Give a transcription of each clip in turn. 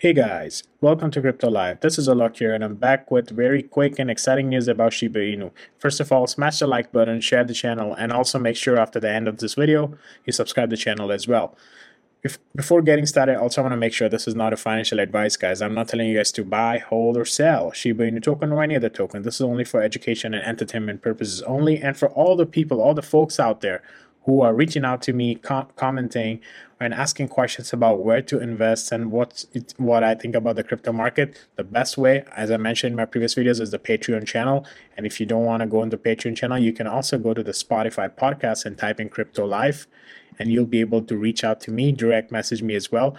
Hey guys, welcome to Crypto Live. This is Alok here, and I'm back with very quick and exciting news about Shiba Inu. First of all, smash the like button, share the channel, and also make sure after the end of this video, you subscribe the channel as well. If, before getting started, I also want to make sure this is not a financial advice, guys. I'm not telling you guys to buy, hold, or sell Shiba Inu token or any other token. This is only for education and entertainment purposes only, and for all the people, all the folks out there who are reaching out to me, com- commenting, and asking questions about where to invest and what what I think about the crypto market. The best way, as I mentioned in my previous videos, is the Patreon channel. And if you don't want to go into the Patreon channel, you can also go to the Spotify podcast and type in Crypto Life, and you'll be able to reach out to me, direct message me as well.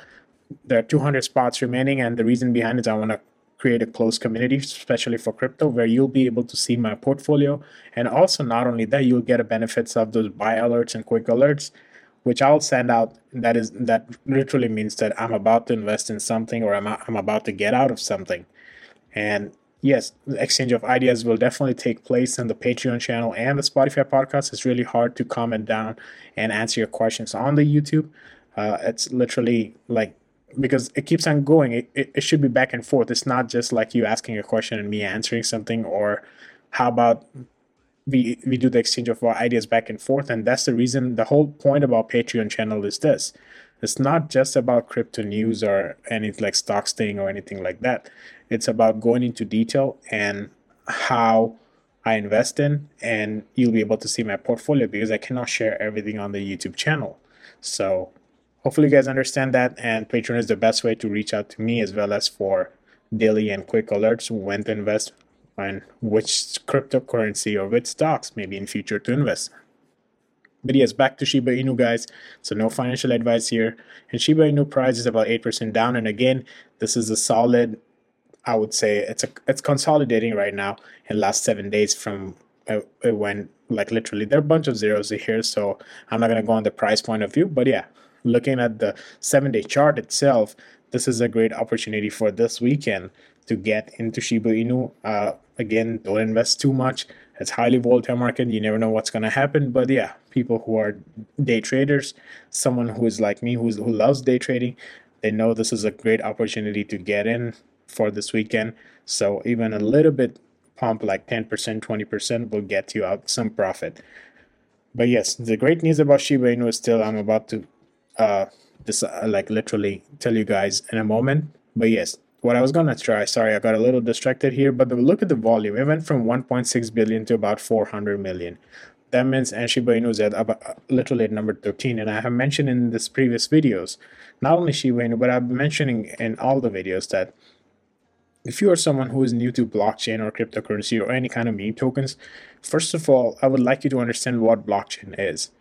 There are 200 spots remaining, and the reason behind it is I want to create a closed community, especially for crypto, where you'll be able to see my portfolio. And also, not only that, you'll get the benefits of those buy alerts and quick alerts, which I'll send out. That is that literally means that I'm about to invest in something or I'm I'm about to get out of something. And yes, the exchange of ideas will definitely take place on the Patreon channel and the Spotify podcast. It's really hard to comment down and answer your questions on the YouTube. Uh, it's literally like because it keeps on going. It, it, it should be back and forth. It's not just like you asking a question and me answering something, or how about we we do the exchange of our ideas back and forth. And that's the reason. The whole point about Patreon channel is this. It's not just about crypto news or anything like stocks thing or anything like that. It's about going into detail and how I invest in, and you'll be able to see my portfolio because I cannot share everything on the YouTube channel. So hopefully you guys understand that and patreon is the best way to reach out to me as well as for daily and quick alerts when to invest and which cryptocurrency or which stocks maybe in future to invest. But yes back to shiba inu guys. So no financial advice here. And shiba inu price is about 8% down. And again this is a solid i would say it's a it's consolidating right now in last seven days from uh, went like literally there are a bunch of zeros here. So i'm not to go on the price point of view but yeah looking at the seven day chart itself, this is a great opportunity for this weekend to get into Shiba Inu. Uh, again, don't invest too much. It's highly volatile market. You never know what's going to happen. But yeah, people who are day traders, someone who is like me, who's, who loves day trading, they know this is a great opportunity to get in for this weekend. So even a little bit pump, like 10%, 20%, will get you out some profit. But yes, the great news about Shiba Inu is still I'm about to uh, this uh, like literally tell you guys in a moment. But yes, what I was gonna try. Sorry, I got a little distracted here. But the, look at the volume. It went from 1.6 billion to about 400 million. That means Shiba Inu is at about, uh, literally at number 13. And I have mentioned in this previous videos, not only Shiba Inu, but I've been mentioning in all the videos that if you are someone who is new to blockchain or cryptocurrency or any kind of meme tokens, first of all, I would like you to understand what blockchain is.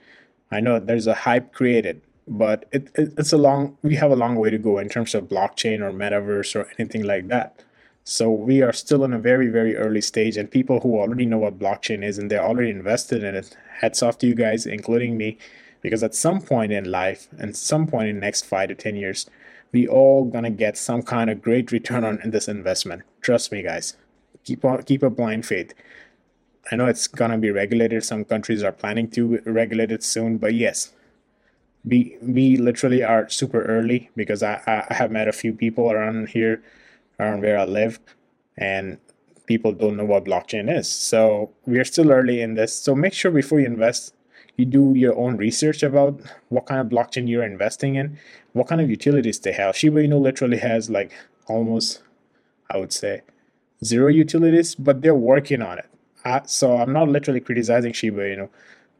I know there's a hype created but it, it, it's a long we have a long way to go in terms of blockchain or metaverse or anything like that. So we are still in a very very early stage and people who already know what blockchain is and they're already invested in it hats off to you guys including me because at some point in life and some point in next five to ten years we all gonna get some kind of great return on this investment. Trust me guys. Keep on keep a blind faith. I know it's gonna be regulated. Some countries are planning to regulate it soon but yes we we literally are super early because I, I have met a few people around here around where I live and people don't know what blockchain is. So we are still early in this. So make sure before you invest, you do your own research about what kind of blockchain you're investing in, what kind of utilities they have. Shiba Inu literally has like almost, I would say, zero utilities, but they're working on it. Uh, so I'm not literally criticizing Shiba Inu.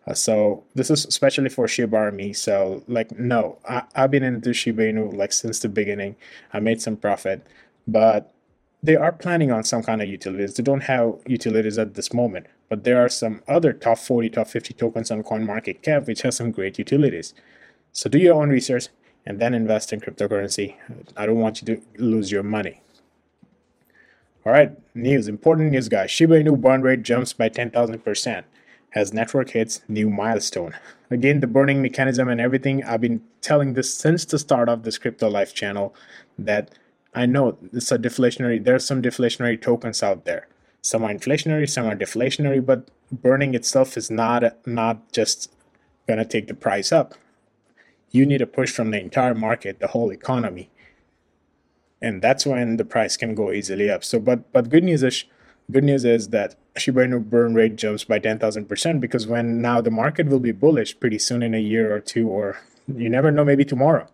Uh, so this is especially for Shiba Army. So like, no, I, I've been into Shiba Inu like since the beginning. I made some profit, but they are planning on some kind of utilities. They don't have utilities at this moment, but there are some other top 40, top 50 tokens on CoinMarketCap which has some great utilities. So do your own research and then invest in cryptocurrency. I don't want you to lose your money. All right, news, important news, guys. Shiba Inu burn rate jumps by 10,000% as network hits new milestone. Again, the burning mechanism and everything, I've been telling this since the start of this Crypto Life channel that I know it's a deflationary, there's some deflationary tokens out there. Some are inflationary, some are deflationary, but burning itself is not not just gonna take the price up. You need a push from the entire market, the whole economy. and that's when the price can go easily up. So, but but good news is good news is that Shiba Inu burn rate jumps by ten thousand percent because when now the market will be bullish pretty soon in a year or two, or you never know, maybe tomorrow.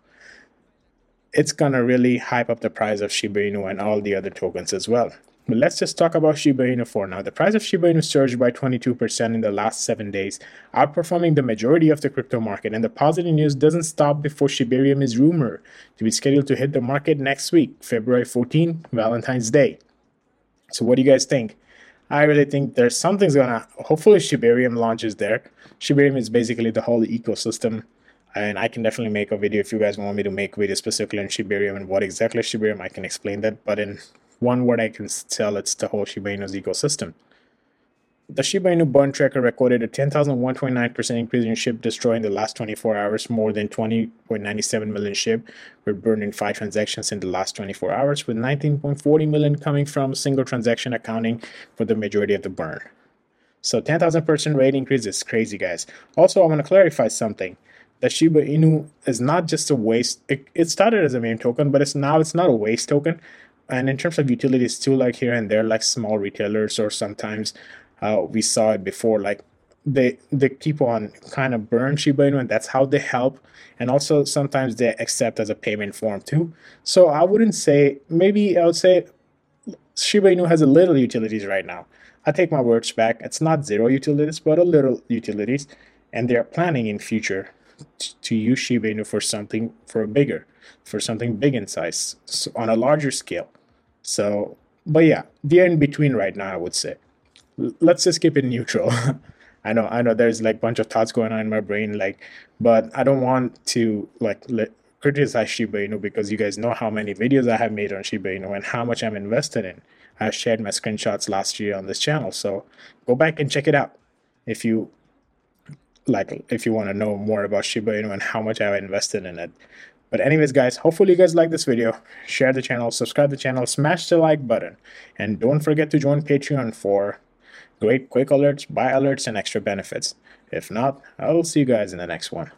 It's gonna really hype up the price of Shiba Inu and all the other tokens as well. But let's just talk about Shiba Inu for now. The price of Shiba Inu surged by 22% in the last seven days, outperforming the majority of the crypto market. And the positive news doesn't stop before Shibarium is rumored to be scheduled to hit the market next week, February 14, Valentine's Day. So, what do you guys think? I really think there's something's gonna. Hopefully, Shibarium launches there. Shibarium is basically the whole ecosystem and I can definitely make a video if you guys want me to make video specifically on Shibarium and what exactly Shibarium, I can explain that. But in one word I can tell it's the whole Shiba Inu's ecosystem. The Shiba Inu burn tracker recorded a 10,129% increase in SHIB destroyed in the last 24 hours. More than 20.97 million SHIB were burned in five transactions in the last 24 hours, with 19.40 million coming from single transaction accounting for the majority of the burn. So 10,000% rate increase is crazy, guys. Also, I want to clarify something. The Shiba Inu is not just a waste. It, it started as a meme token, but it's now it's not a waste token and in terms of utilities too like here and there like small retailers or sometimes uh, we saw it before like they they keep on kind of burn Shiba Inu and that's how they help. And also sometimes they accept as a payment form too. So I wouldn't say maybe I would say Shiba Inu has a little utilities right now. I take my words back. It's not zero utilities but a little utilities. And they're planning in future to use Shiba Inu for something for bigger for something big in size so on a larger scale. So, but yeah, they're in between right now, I would say. Let's just keep it neutral. I know, I know there's like a bunch of thoughts going on in my brain, like, but I don't want to like let, criticize Shiba Inu because you guys know how many videos I have made on Shiba Inu and how much I'm invested in. I shared my screenshots last year on this channel, so go back and check it out if you like if you want to know more about Shiba Inu and how much I've invested in it. But anyways, guys, hopefully you guys like this video. Share the channel, subscribe the channel, smash the like button. And don't forget to join Patreon for great quick alerts, buy alerts, and extra benefits. If not, I will see you guys in the next one.